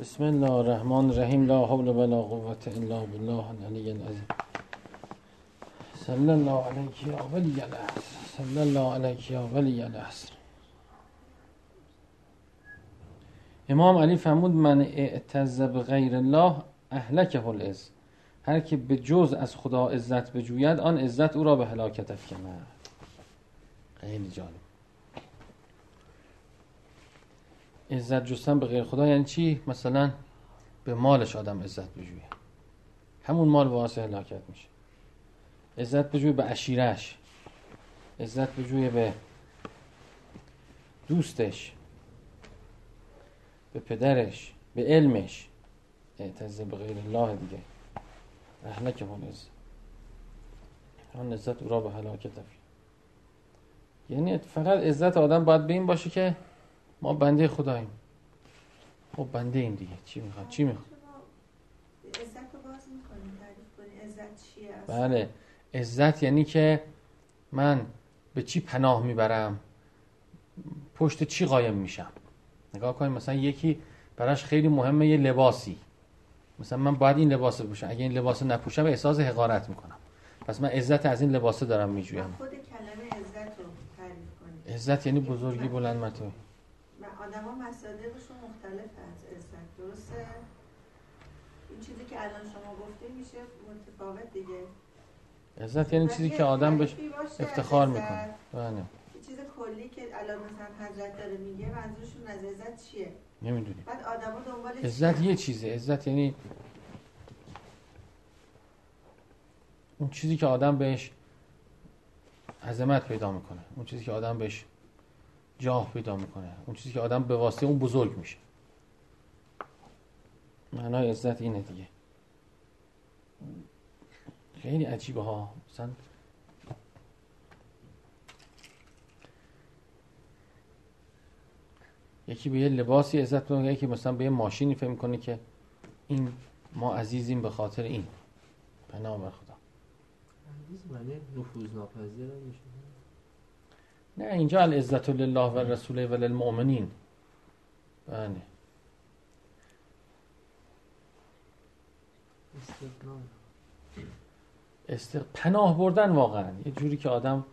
بسم الله الرحمن الرحیم. لا حول ولا قوة الا بالله العلی العظیم صلی الله علیک یا ولی العصر الله علیک یا ولی العصر. امام علی فرمود من اعتز غیر الله اهلکه العز. هر که به جز از خدا عزت بجوید آن عزت او را به هلاکت افکند. خیلی جالب. عزت جستن به غیر خدا یعنی چی؟ مثلا به مالش آدم عزت بجویه. همون مال باعث هلاکت میشه. عزت بجویه به عشیرش عزت بجویه به دوستش. به پدرش. به علمش. اعتزه به غیر الله دیگه. اهلک اون عزت. آن عزت او را به هلاکت یعنی فقط عزت آدم باید به این باشه که ما بنده خداییم. خب بنده این دیگه. چی می‌خواد چی می‌خواد بله. عزت یعنی که من به چی پناه می‌برم؟ پشت چی قایم میشم؟ نگاه کنیم مثلا یکی براش خیلی مهمه یه لباسی. مثلا من باید این لباس بپوشم اگه این لباس نپوشم احساس حقارت می‌کنم. پس من عزت از این لباس دارم میجویم. خود کلمه عزت رو تعریف کنیم عزت یعنی بزرگی بلند مرتبه آدما مصادرشون مختلف هست. عزت درسته؟ این چیزی که الان شما گفته میشه متفاوت دیگه. عزت یعنی چیزی که آدم بهش افتخار می‌کنه. بله. چیز کلی که الان مثلا حضرت داره میگه منظورشون از عزت چیه؟ نمی‌دونی بعد آدما دنبال عزت یه چیزه. عزت یعنی اون چیزی که آدم بهش عظمت پیدا می‌کنه. اون چیزی که آدم بهش جاه پیدا می‌کنه. اون چیزی که آدم به واسطه اون بزرگ میشه. معنای عزت اینه دیگه. خیلی عجیبه ها. مثلا یکی به یه لباسی عزت می‌کنه یکی مثلا به یه ماشینی فهم می‌کنه که این ما عزیزیم به خاطر این. پناه بر خدا. عزیز معنی نفوذ ناپذیر میشه. نه اینجا العزت لله و رسوله و للمؤمنین. بله. است پناه بردن واقعا. یه جوری که آدم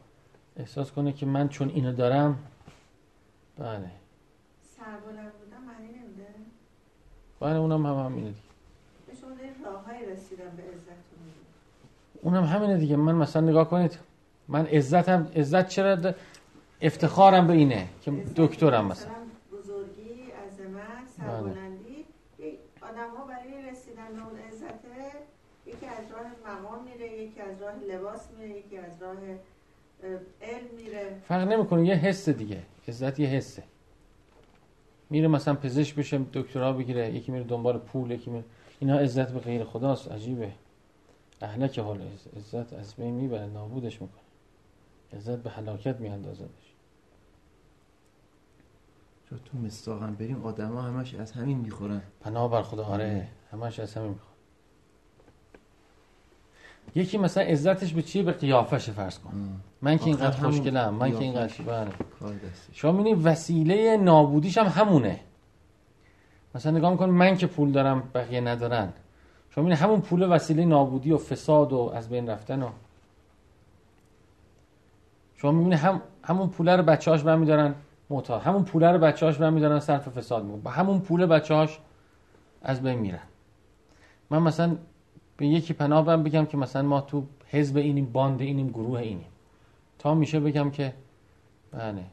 احساس کنه که من چون اینو دارم بله. سربلند بودن معنی نمیده؟ بله اونم هم همینه دیگه. راههایی رسیدن به عزت اونم همینه دیگه. من مثلا نگاه کنید من عزتم عزت چرا افتخارم به اینه که دکترم مثلا. بزرگی عظمت سربلندی آدم ها برای رسیدن به اون عزته یکی از راه مقام میره یکی از راه لباس میره یکی از راه علم میره. فرق نمی‌کنه یه حس دیگه. عزت یه حسه. میره مثلا پزشک بشه دکترا بگیره یکی میره دنبال پول یکی میره. اینا عزت به غیر خداست عجیبه. اهلک حال عزت از بین می‌بره نابودش می‌کنه. عزت به هلاکت میاندازدش تو مستاقم بریم آدما همش از همین می‌خورن. پناه بر خدا آره همش از همین می‌خورن. یکی مثلا عزتش به چیه به قیافش فرض کن. من که اینقدر خوشگلم من که اینقدر بله. شما می‌بینید وسیله نابودیش هم همونه. مثلا نگاه میکن من که پول دارم بقیه ندارن. شما می‌بینید همون پول وسیله نابودی و فساد و از بین رفتن و شما می‌بینید هم همون پول رو بچه‌هاش برمیدارن. معتاد همون پول رو بچه‌هاش برمیدارن صرف فساد می‌کنن. با همون پول بچه‌هاش از بین میرن. من مثلا به یکی پناه برم بگم که مثلا ما تو حزب اینیم باند اینیم گروه اینیم. تا میشه بگم که بله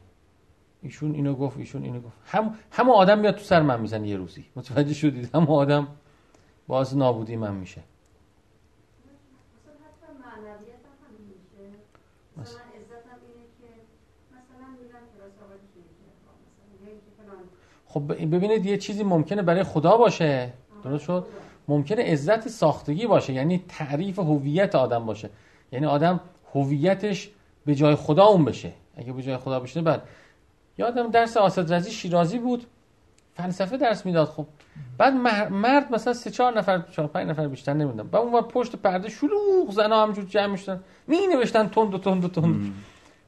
ایشون اینو گفت ایشون اینو گفت. هم همون آدم میاد تو سر من می‌زنه یه روزی. متوجه شدید؟ همون آدم باز نابودی من میشه. خب ببینید یه چیزی ممکنه برای خدا باشه. درست شد؟ ممکنه عزت ساختگی باشه یعنی تعریف هویت آدم باشه. یعنی آدم هویتش به جای خدا اون بشه. اگه به جای خدا بشه بعد. یادم درس آسد رزی شیرازی بود. فلسفه درس می‌داد. خب بعد مرد مثلا سه چهار نفر چهار پنج نفر بیشتر نمی‌دونم. بعد اون پشت پرده شلوغ زنا همجور جمع می‌شدن. می نوشتن تند و تند و تند.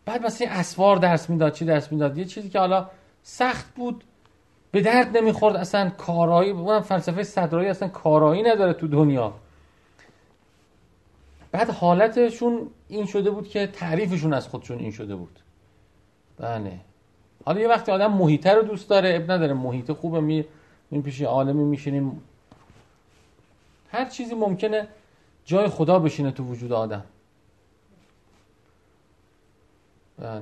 بعد مثلا اسوار درس می‌داد چی درس می‌داد؟ یه چیزی که حالا سخت بود. به درد نمی‌خورد اصلا کارایی اون فلسفه صدرایی اصلا کارایی نداره تو دنیا. بعد حالتشون این شده بود که تعریفشون از خودشون این شده بود. بله. حالا یه وقتی آدم محیطه رو دوست داره اب نداره محیط خوبه می این پیش عالمی میشینیم. هر چیزی ممکنه جای خدا بشینه تو وجود آدم. بله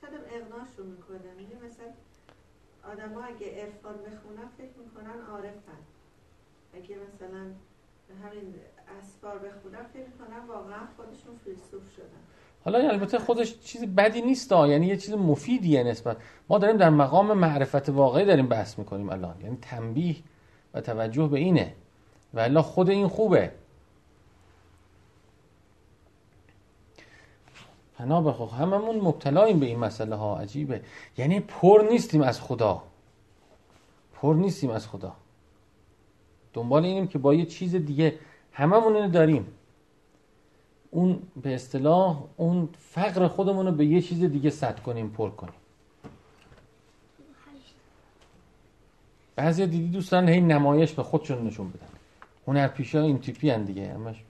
شاید اقناشون می‌کنه میگه مثلا آدم ها اگه ارفان بخونن فکر می‌کنن عارفن. اگه مثلا همین اسفار بخونن فکر می‌کنن واقعا خودشون فیلسوف شدن. حالا البته خودش چیز بدی نیست یعنی یه چیز مفیدیه نسبت. ما داریم در مقام معرفت واقعی داریم بحث می‌کنیم الان. یعنی تنبیه و توجه به اینه. و خود این خوبه. فنا بخو هممون مبتلاییم به این مسئله ها عجیبه. یعنی پر نیستیم از خدا. پر نیستیم از خدا. دنبال اینیم که با یه چیز دیگه هممون اینو داریم. اون به اصطلاح اون فقر خودمون رو به یه چیز دیگه سد کنیم پر کنیم. بعضی دیدی دوستان هی نمایش به خودشون نشون بدن. هنرپیشه این تیپی هن دیگه. همش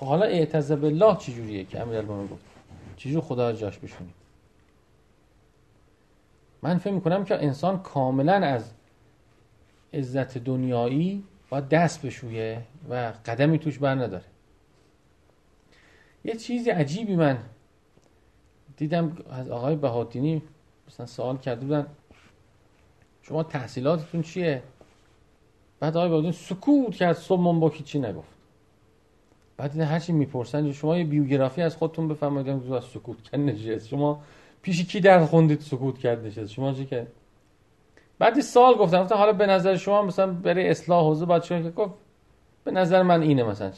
خب حالا اعتذر بالله چجوریه که امیر من گفت؟ چجور خدا رو جاش بشونیم؟ من فکر می‌کنم که انسان کاملا از عزت دنیایی باید دست بشویه و قدمی توش بر نداره. یه چیزی عجیبی من دیدم از آقای بهادینی مثلا سوال کرده بودن شما تحصیلاتتون چیه؟ بعد آقای بهادینی سکوت کرد صبح من با چی نگفت. بعد هر چی می‌پرسن شما یه بیوگرافی از خودتون بفرمایید. از سکوت کرد نشست. شما پیش کی در خوندید سکوت کرد نشست؟ شما چی که بعدی سال گفتم. گفتم حالا به نظر شما مثلا برای اصلاح حوزه باید شما که گفت به نظر من اینه مثلا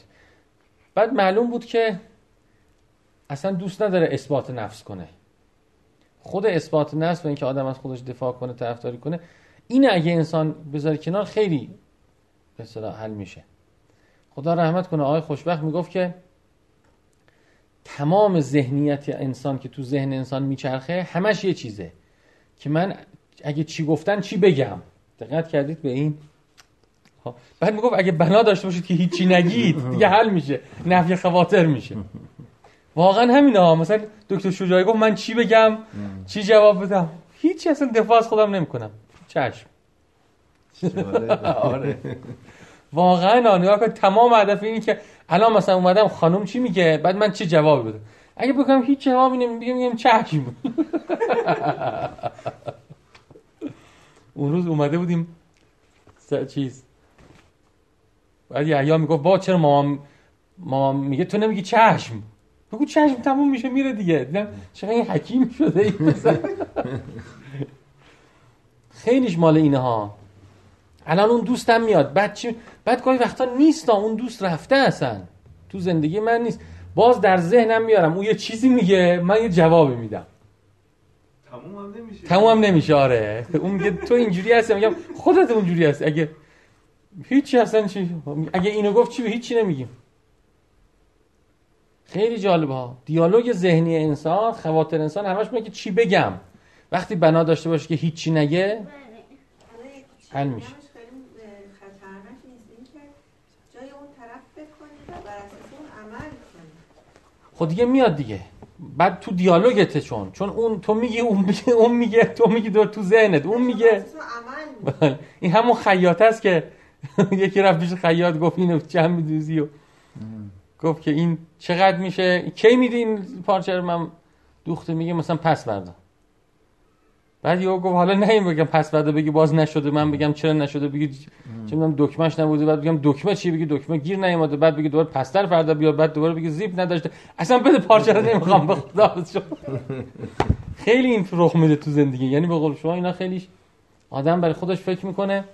بعد معلوم بود که اصلا دوست نداره اثبات نفس کنه. خود اثبات نفس و اینکه آدم از خودش دفاع کنه طرفداری کنه این اگه انسان بذاره کنار خیلی به حل میشه. خدا رحمت کنه آقای خوشبخت می‌گفت که تمام ذهنیت انسان که تو ذهن انسان میچرخه همش یه چیزه که من اگه چی گفتن چی بگم؟ دقت کردید به این؟ خب. بعد می‌گفت اگه بنا داشته باشید که هیچی نگید دیگه حل میشه نفی خواطر میشه. واقعا همین ها. مثلا دکتر شجاعی گفت من چی بگم؟ چی جواب بدم؟ هیچی اصلا دفاع از خودم نمی‌کنم. چشم. آره. واقعا آنگاه که تمام هدف اینه که الان مثلا اومدم خانم چی میگه؟ بعد من چه جوابی بدم؟ اگه بکنم هیچ جوابی نمیگم میگم چشم اون روز اومده بودیم چیز. بعد یحیی می‌گفت با چرا مامان مامان میگه تو نمیگی چشم؟ بگو چشم تموم میشه میره دیگه. دیدم چقدر این حکیم شده این خیلیش مال اینه ها الان اون دوستم میاد. بعد چی؟ بعد گاهی وقتا نیست اون دوست رفته اصلا. تو زندگی من نیست. باز در ذهنم میارم. اون یه چیزی میگه من یه جوابی میدم. تموم هم نمیشه. تموم هم نمیشه آره. اون میگه تو اینجوری هستی؟ میگم خودت اونجوری هستی. اگه هیچی اصلا چی اگه اینو گفت چی هیچی نمیگیم. خیلی جالبه ها. دیالوگ ذهنی انسان خواطر انسان همش میگه چی بگم. وقتی بنا داشته باشه که هیچی نگه حل میشه. خود دیگه میاد دیگه. بعد تو دیالوگته چون. چون اون تو میگی اون میگه اون میگه تو میگی دور تو ذهنت. اون میگه. این همون خیاط است که یکی رفت پیش خیاط گفت اینو چند میدوزی و گفت که این چقدر میشه؟ کی میدی این پارچه رو؟ من دوخته میگه مثلا پس بردا بعد یهو گفت حالا نه این بگم پس بعد بگی باز نشده. من بگم چرا نشده؟ بگی چه می‌دونم دکمهش نبوده. بعد بگم دکمه چی؟ بگی دکمه گیر نیومده. بعد بگی دوباره پستر فردا بیا بعد دوباره بگی زیپ نداشته. اصلا بده پارچه رو نمی‌خوام. به خدا خیلی این رخ میده تو زندگی. یعنی به قول شما اینا خیلیش آدم برای خودش فکر می‌کنه.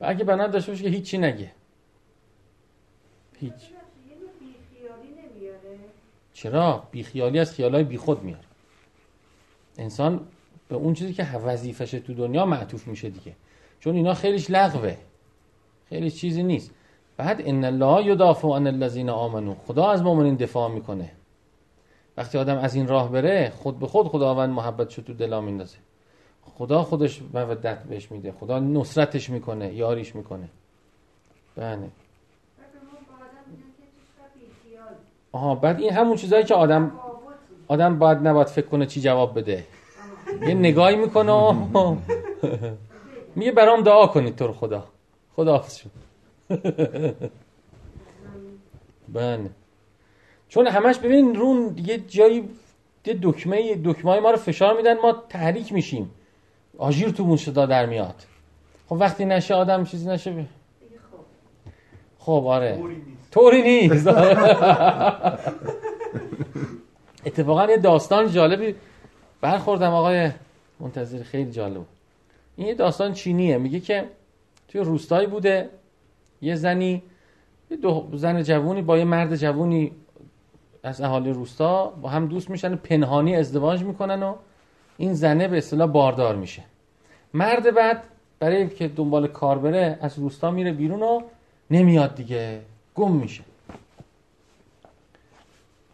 و اگه بنا داشته باشه که هیچی نگه. هیچ. چرا؟ بیخیالی از خیالای بیخود میاره. انسان به اون چیزی که وظیفش تو دنیا معطوف میشه دیگه. چون اینا خیلیش لغوه. خیلی چیزی نیست. بعد ان الله یدافع عن الذین آمنو خدا از مؤمنین دفاع می‌کنه. وقتی آدم از این راه بره خود به خود خداوند محبت شد تو دلا میندازه. خدا خودش مودت بهش میده. خدا نصرتش می‌کنه یاریش می‌کنه. بله. آها بعد این همون چیزایی که آدم آدم باید نباید فکر کنه چی جواب بده. یه نگاهی می‌کنه. و میگه برام دعا کنید تو رو خدا. خدا حافظ شد بله. چون همش ببین رون یه جایی یه دکمه دکمه ما رو فشار میدن ما تحریک میشیم. آژیر تو اون صدا در میاد. خب وقتی نشه آدم چیزی نشه. ب... خب آره. طوری نیست. اتفاقا یه داستان جالبی برخوردم آقای منتظر خیلی جالب. این یه داستان چینیه. میگه که توی روستایی بوده یه زنی یه دو زن جوونی با یه مرد جوونی از اهالی روستا با هم دوست میشن پنهانی ازدواج می‌کنن و این زنه به اصطلاح باردار میشه. مرد بعد برای که دنبال کار بره از روستا میره بیرون و نمیاد دیگه. گم میشه.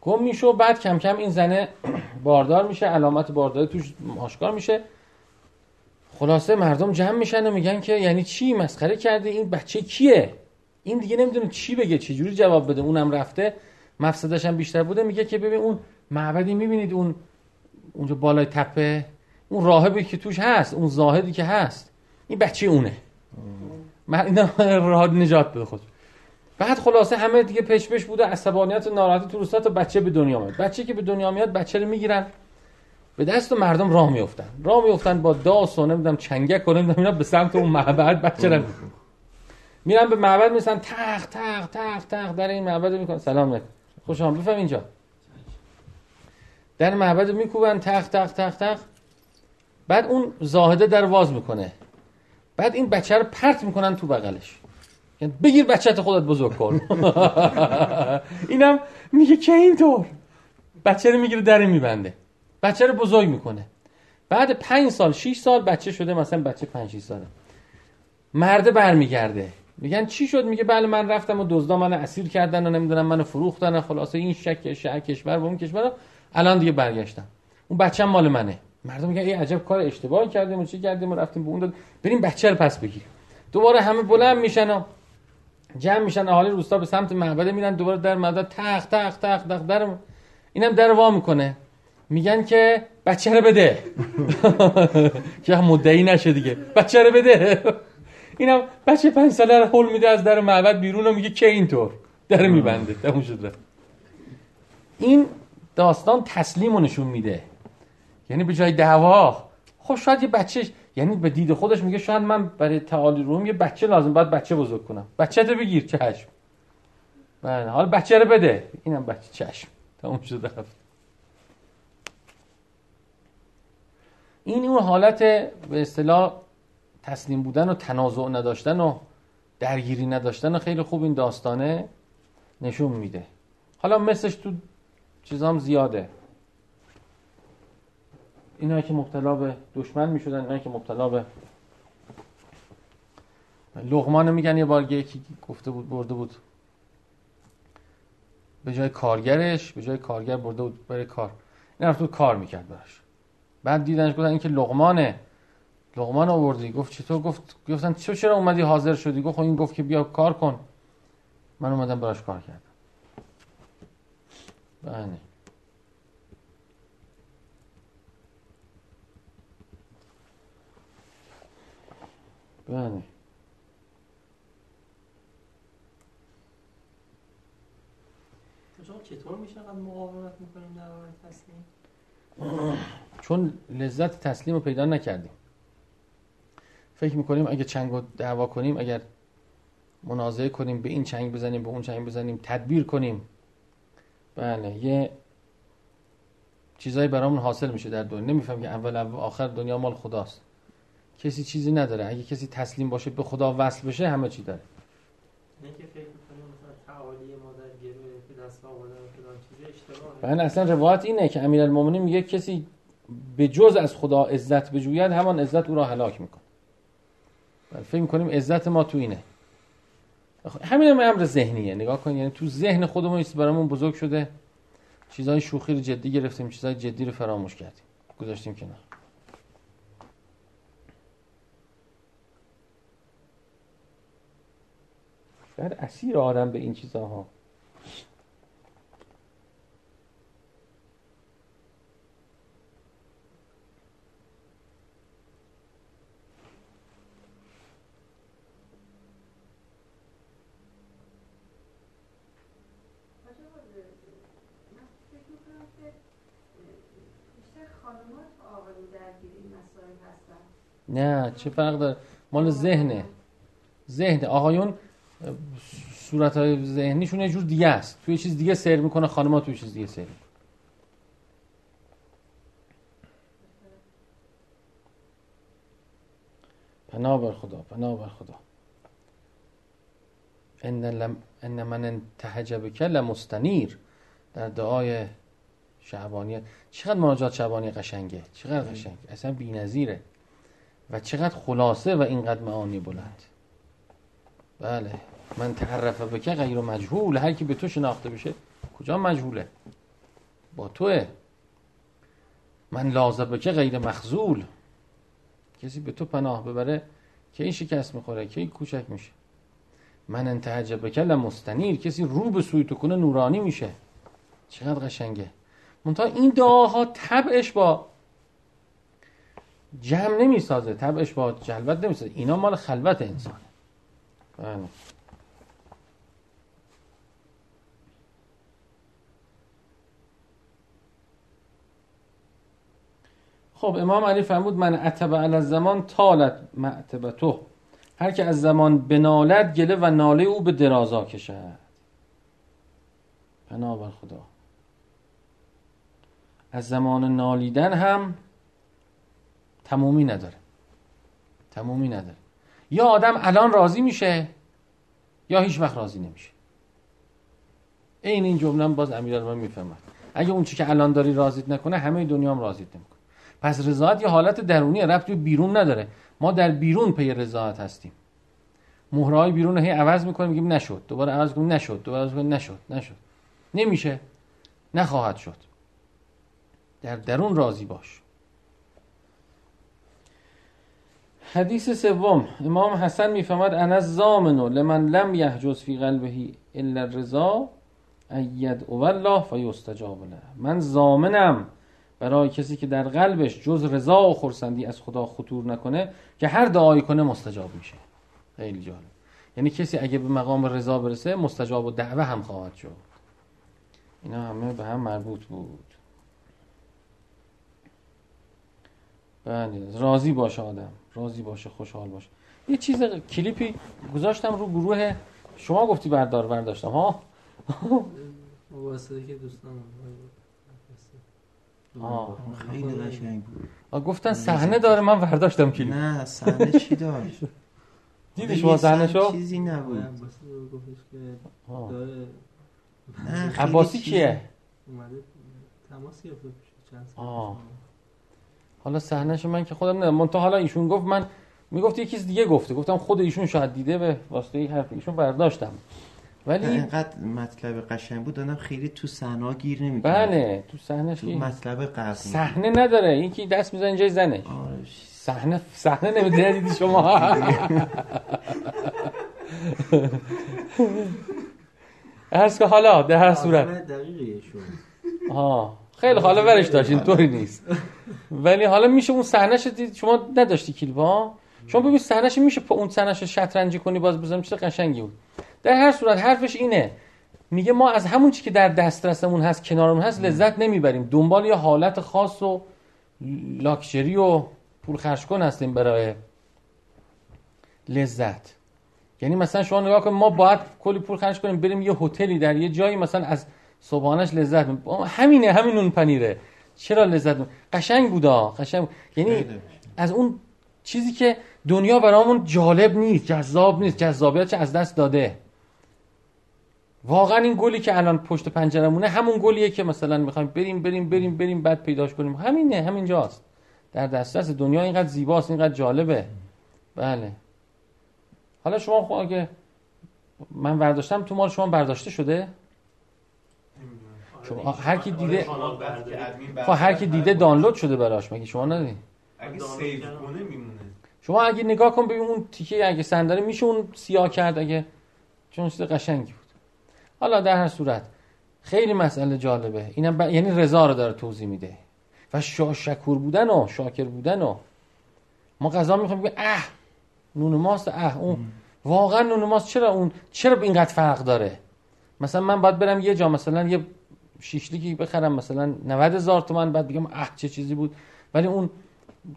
گم میشه و بعد کم کم این زنه باردار میشه علامت بارداری توش آشکار میشه. خلاصه مردم جمع میشن و میگن که یعنی چی مسخره کرده این بچه کیه؟ این دیگه نمی‌دونه چی بگه چه جوری جواب بده؟ اونم رفته مفسدش هم بیشتر بوده میگه که ببین اون معبدی می‌بینید اون اونجا بالای تپه اون راهبی که توش هست اون زاهدی که هست این بچه اونه. اینا راه نجات بده خود بعد خلاصه همه دیگه پش پش بوده عصبانیت و ناراحتی تو روستا تا بچه به دنیا میاد. بچه که به دنیا میاد بچه رو می‌گیرن. به دست و مردم راه میافتن. راه میافتن با داس و نمی‌دونم چنگک و نمی‌دونم اینا به سمت اون معبد بچه رو میرن به معبد میسن تق تق تق تق در این معبد میکن سلام علیکم. خوش آمد بفهم اینجا. در معبد میکوبن تق تق تق تق بعد اون زاهده در واز می‌کنه. بعد این بچه رو پرت می‌کنن تو بغلش. بگیر بچه خودت بزرگ کن. اینم میگه که اینطور بچه رو می‌گیره در میبنده. بچه رو بزرگ می‌کنه. بعد پنج سال شیش سال بچه شده مثلا بچه پنج شیش ساله. مرده برمیگرده. میگن چی شد؟ میگه بله من رفتم و دزدا من اسیر کردن و نمی‌دونم منو فروختن و خلاصه این شک شهر کشور و اون کشور الان دیگه برگشتم. اون بچه مال منه. مردم میگن این عجب کار اشتباهی کردیم و چی کردیم و رفتیم به اون داد بریم بچه رو پس بگیریم. دوباره همه بلند میشن جمع میشن اهالی روستا به سمت معبد میرن دوباره در معبد تخ تخ تخ تخ در اینم در وا می‌کنه. میگن که بچه رو بده. که مدعی نشه دیگه. بچه رو بده. اینم بچه پنج ساله رو حل میده از در معبد بیرون و میگه که اینطور؟ در میبنده. تموم شده این داستان تسلیم نشون میده. یعنی به جای دعوا خب شاید یه بچه یعنی به دید خودش میگه شاید من برای تعالی روم یه بچه لازم باید بچه بزرگ کنم. بچه تو بگیر چشم. بله حالا بچه رو بده. اینم بچه چشم. تموم شده رفت. این اون حالت به اصطلاح تسلیم بودن و تنازع نداشتن و درگیری نداشتن و خیلی خوب این داستانه نشون میده. حالا مثلش تو چیزام زیاده. اینا که مبتلا به دشمن می‌شدن اینا که مبتلا به لغمان میگن یه بار یکی گفته بود برده بود به جای کارگرش به جای کارگر برده بود برای کار. این رفت کار می‌کرد براش. بعد دیدنش گفتن این که لغمانه لغمان آوردی. گفت چطور؟ گفت گفتن چه چرا اومدی حاضر شدی؟ گفت خب این گفت که بیا کار کن. من اومدم براش کار کردم. بله. بله. چطور میشه مقاومت می‌کنیم در تسلیم؟ چون لذت تسلیم رو پیدا نکردیم. فکر می‌کنیم اگه چنگ رو دعوا کنیم اگر منازعه کنیم به این چنگ بزنیم به اون چنگ بزنیم تدبیر کنیم. بله یه چیزایی برامون حاصل میشه در دنیا. نمیفهم که اول اول آخر دنیا مال خداست. کسی چیزی نداره. اگه کسی تسلیم باشه به خدا وصل بشه همه چی داره. نه که فکر مثلا تعالی ما در گروه دست آوردن چیز اشتباهه بله اصلا روایت اینه که امیرالمومنین میگه کسی به جز از خدا عزت بجوید همان عزت او را هلاک می‌کنه بله فکر می‌کنیم عزت ما تو اینه. همین هم امر ذهنیه. نگاه کن یعنی تو ذهن خودمون ایست برامون بزرگ شده. چیزای شوخی رو جدی گرفتیم چیزای جدی رو فراموش کردیم. گذاشتیم کنار. شاید اسیر آدم به این هستن نه چه فرق داره؟ مال ذهنه. ذهن. آقایون صورت های ذهنیشون یه جور دیگه است. توی چیز دیگه سیر می‌کنه خانم‌ها توی چیز دیگه سیر می‌کنه. پناه بر خدا پناه بر خدا. ان, لم ان من انتهج بک لمستنیر. در دعای شعبانیه چقدر مناجات شعبانی قشنگه چقدر قشنگ اصلا بی‌نظیره. و چقدر خلاصه و اینقدر معانی بلند. بله. من تعرف بک غیر مجهول هر کی به تو شناخته بشه کجا مجهوله؟ با توه. من لازم بک غیر مخزول کسی به تو پناه ببره که این شکست می‌خوره که این کوچک میشه. من انتهج بک لمستنیر کسی رو به سوی تو کنه نورانی میشه. چقدر قشنگه. منتها این دعاها طبعش با جمع نمی‌سازه طبعش با جلوت نمی‌سازه. اینا مال خلوت انسانه. بله. خب امام علی فرمود من اتبع علی زمان طالت معتبتو هر که از زمان بنالد گله و ناله او به درازا کشد. پناه بر خدا. از زمان نالیدن هم تمومی نداره. تمومی نداره. یا آدم الان راضی میشه یا هیچ وقت راضی نمیشه. این این جمله باز امیرالمومنین می‌فهمد اگه اون چی که الان داری راضیت نکنه همه دنیا هم راضیت نمی‌کنه. پس رضایت یه حالت درونیه رفت به بیرون نداره. ما در بیرون پی رضایت هستیم. مهرهای بیرون رو هی عوض می‌کنیم میگیم نشد. دوباره عوض کنیم نشد. دوباره عوض کنیم نشد. نشد. نمیشه. نخواهد شد. در درون راضی باش. حدیث سوم. امام حسن می‌فهمد انا زامن لمن لم یحجز فی قلبه الا الرضا اید الله فیستجاب له. من زامنم. برای کسی که در قلبش جز رضا و خرسندی از خدا خطور نکنه که هر دعایی کنه مستجاب میشه. خیلی جالب. یعنی کسی اگه به مقام رضا برسه مستجاب و دعوه هم خواهد شد. اینا همه به هم مربوط بود. بله راضی باشه آدم. راضی باشه خوشحال باشه یه چیز کلیپی گذاشتم رو گروه. شما گفتی بردار برداشتم ها؟ واسطه که دوستان آه. خیلی قشنگ بود. گفتن صحنه داره من برداشتم کلیپ نه صحنه چی داشت؟ دیدی شما صحنه شو؟ چیزی نبود. گفتش که آه. داره نه خیلی عباسی کیه؟ اومده تماس گرفته چند سال. حالا صحنهشو من که خودم ندارم. منتها حالا ایشون گفت من می‌گفت یکی دیگه گفته. گفتم خود ایشون شاید دیده به واسطه این حرف. ایشون برداشتم. نه، ولی اینقدر مطلب قشنگ بود آدم خیلی تو صحنه گیر نمی‌کنه بله تو صحنهش تو مطلب قبلی. صحنه نداره این که دست می‌زنه جای زنه. صحنه صحنه نمیده دیدی شما. ارز که حالا در هر صورت. آها. خیلی حالا ورش داشت اینطوری نیست. ولی حالا میشه اون صحنهش دید. شما نداشتی کلیپا شما ببین صحنهش میشه پا اون صحنهش رو شطرنجی کنی باز بزنم چه قشنگی بود. در هر صورت حرفش اینه. میگه ما از همون چی که در دسترسمون هست کنارمون هست لذت نمی‌بریم. دنبال یه حالت خاص و لاکچری و پول خرج کن هستیم برای لذت. یعنی مثلا شما نگاه کن ما باید کلی پول خرج کنیم بریم یه هتلی در یه جایی مثلا از صبحانش لذت همینه همین اون پنیره. چرا لذت قشنگ بودا قشنگ. بود. یعنی. از اون چیزی که دنیا برامون جالب نیست جذاب نیست. جذابیتش از دست داده؟ واقعا این گلی که الان پشت پنجرمونه همون گلیه که مثلا می‌خوایم بریم بریم بریم بریم بعد پیداش کنیم. همینه همینجاست. در دسترس دنیا اینقدر زیباست اینقدر جالبه. بله. حالا شما خب اگه من برداشتم تو مال شما برداشته شده؟ آره شما- دیگه. هر کی آره، دیده- ادمین خب هر کی برداشت، دیده دانلود شده براش مگه شما ندید اگه سیو. کنه میمونه. شما اگه نگاه کن ببین اون تیکه اگه سنداره میشه اون سیاه کرد اگه چون چیز قشنگی بود. حالا در هر صورت خیلی مسئله جالبه. اینم ب... یعنی رضا رو داره توضیح میده. و شا... شکور بودن و شاکر بودن و ما غذا می‌خوایم بگیم اه نون ماست اه اون واقعا نون ماست چرا اون چرا اینقدر فرق داره؟ مثلا من باید برم یه جا مثلا یه شیشلیکی بخرم مثلا 90 هزار تومن بعد بگم اه چه چیزی بود؟ ولی اون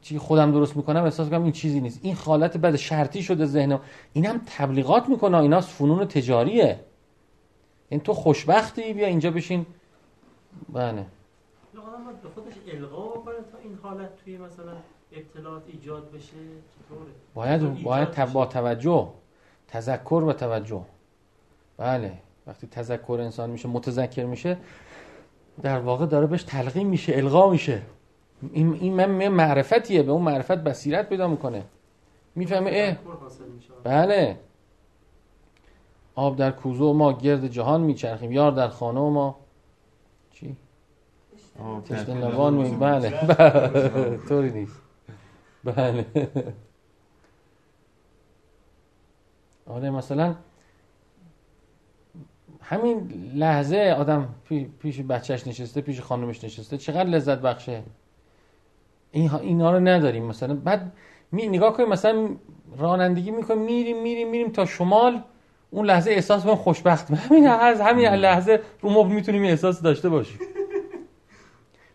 چی خودم درست می‌کنم احساس کنم این چیزی نیست. این حالت بد شرطی شده ذهنم. این هم تبلیغات می‌کنه اینا فنون تجاریه. این تو خوشبختی بیا اینجا بشین. بله. خودش القا بکنه تا این حالت توی مثلا اطلاعات ایجاد بشه. چطوره؟ باید باید با توجه. تذکر و توجه. بله. وقتی تذکر انسان میشه متذکر میشه در واقع داره بهش تلقیم میشه القا میشه. این این معرفتیه به اون معرفت بصیرت پیدا می‌کنه. می‌فهمه اه. بله. آب در کوزه و ما گرد جهان میچرخیم یار در خانه و ما. چی؟ تشت نوان بله. بله. طوری نیست. بله. آره مثلا همین لحظه آدم پی- پیش بچهش نشسته پیش خانمش نشسته چقدر لذت بخشه. این اینا رو نداریم مثلا. بعد می نگاه کنیم مثلا رانندگی می‌کنیم میریم میریم میریم تا شمال. اون لحظه احساس کنیم خوشبخت. همین از همین لحظه رو مبل می‌تونیم احساس داشته باشیم.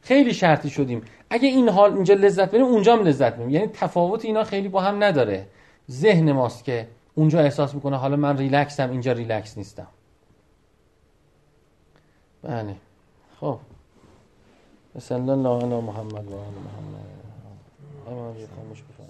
خیلی شرطی شدیم. اگه این حال اینجا لذت بریم اونجا هم لذت بریم. یعنی تفاوت اینا خیلی با هم نداره. ذهن ماست که اونجا احساس می‌کنه حالا من ریلکسم اینجا ریلکس نیستم. بله. خب. بسم الله علی محمد و آل محمد اما خاموش بفرمایید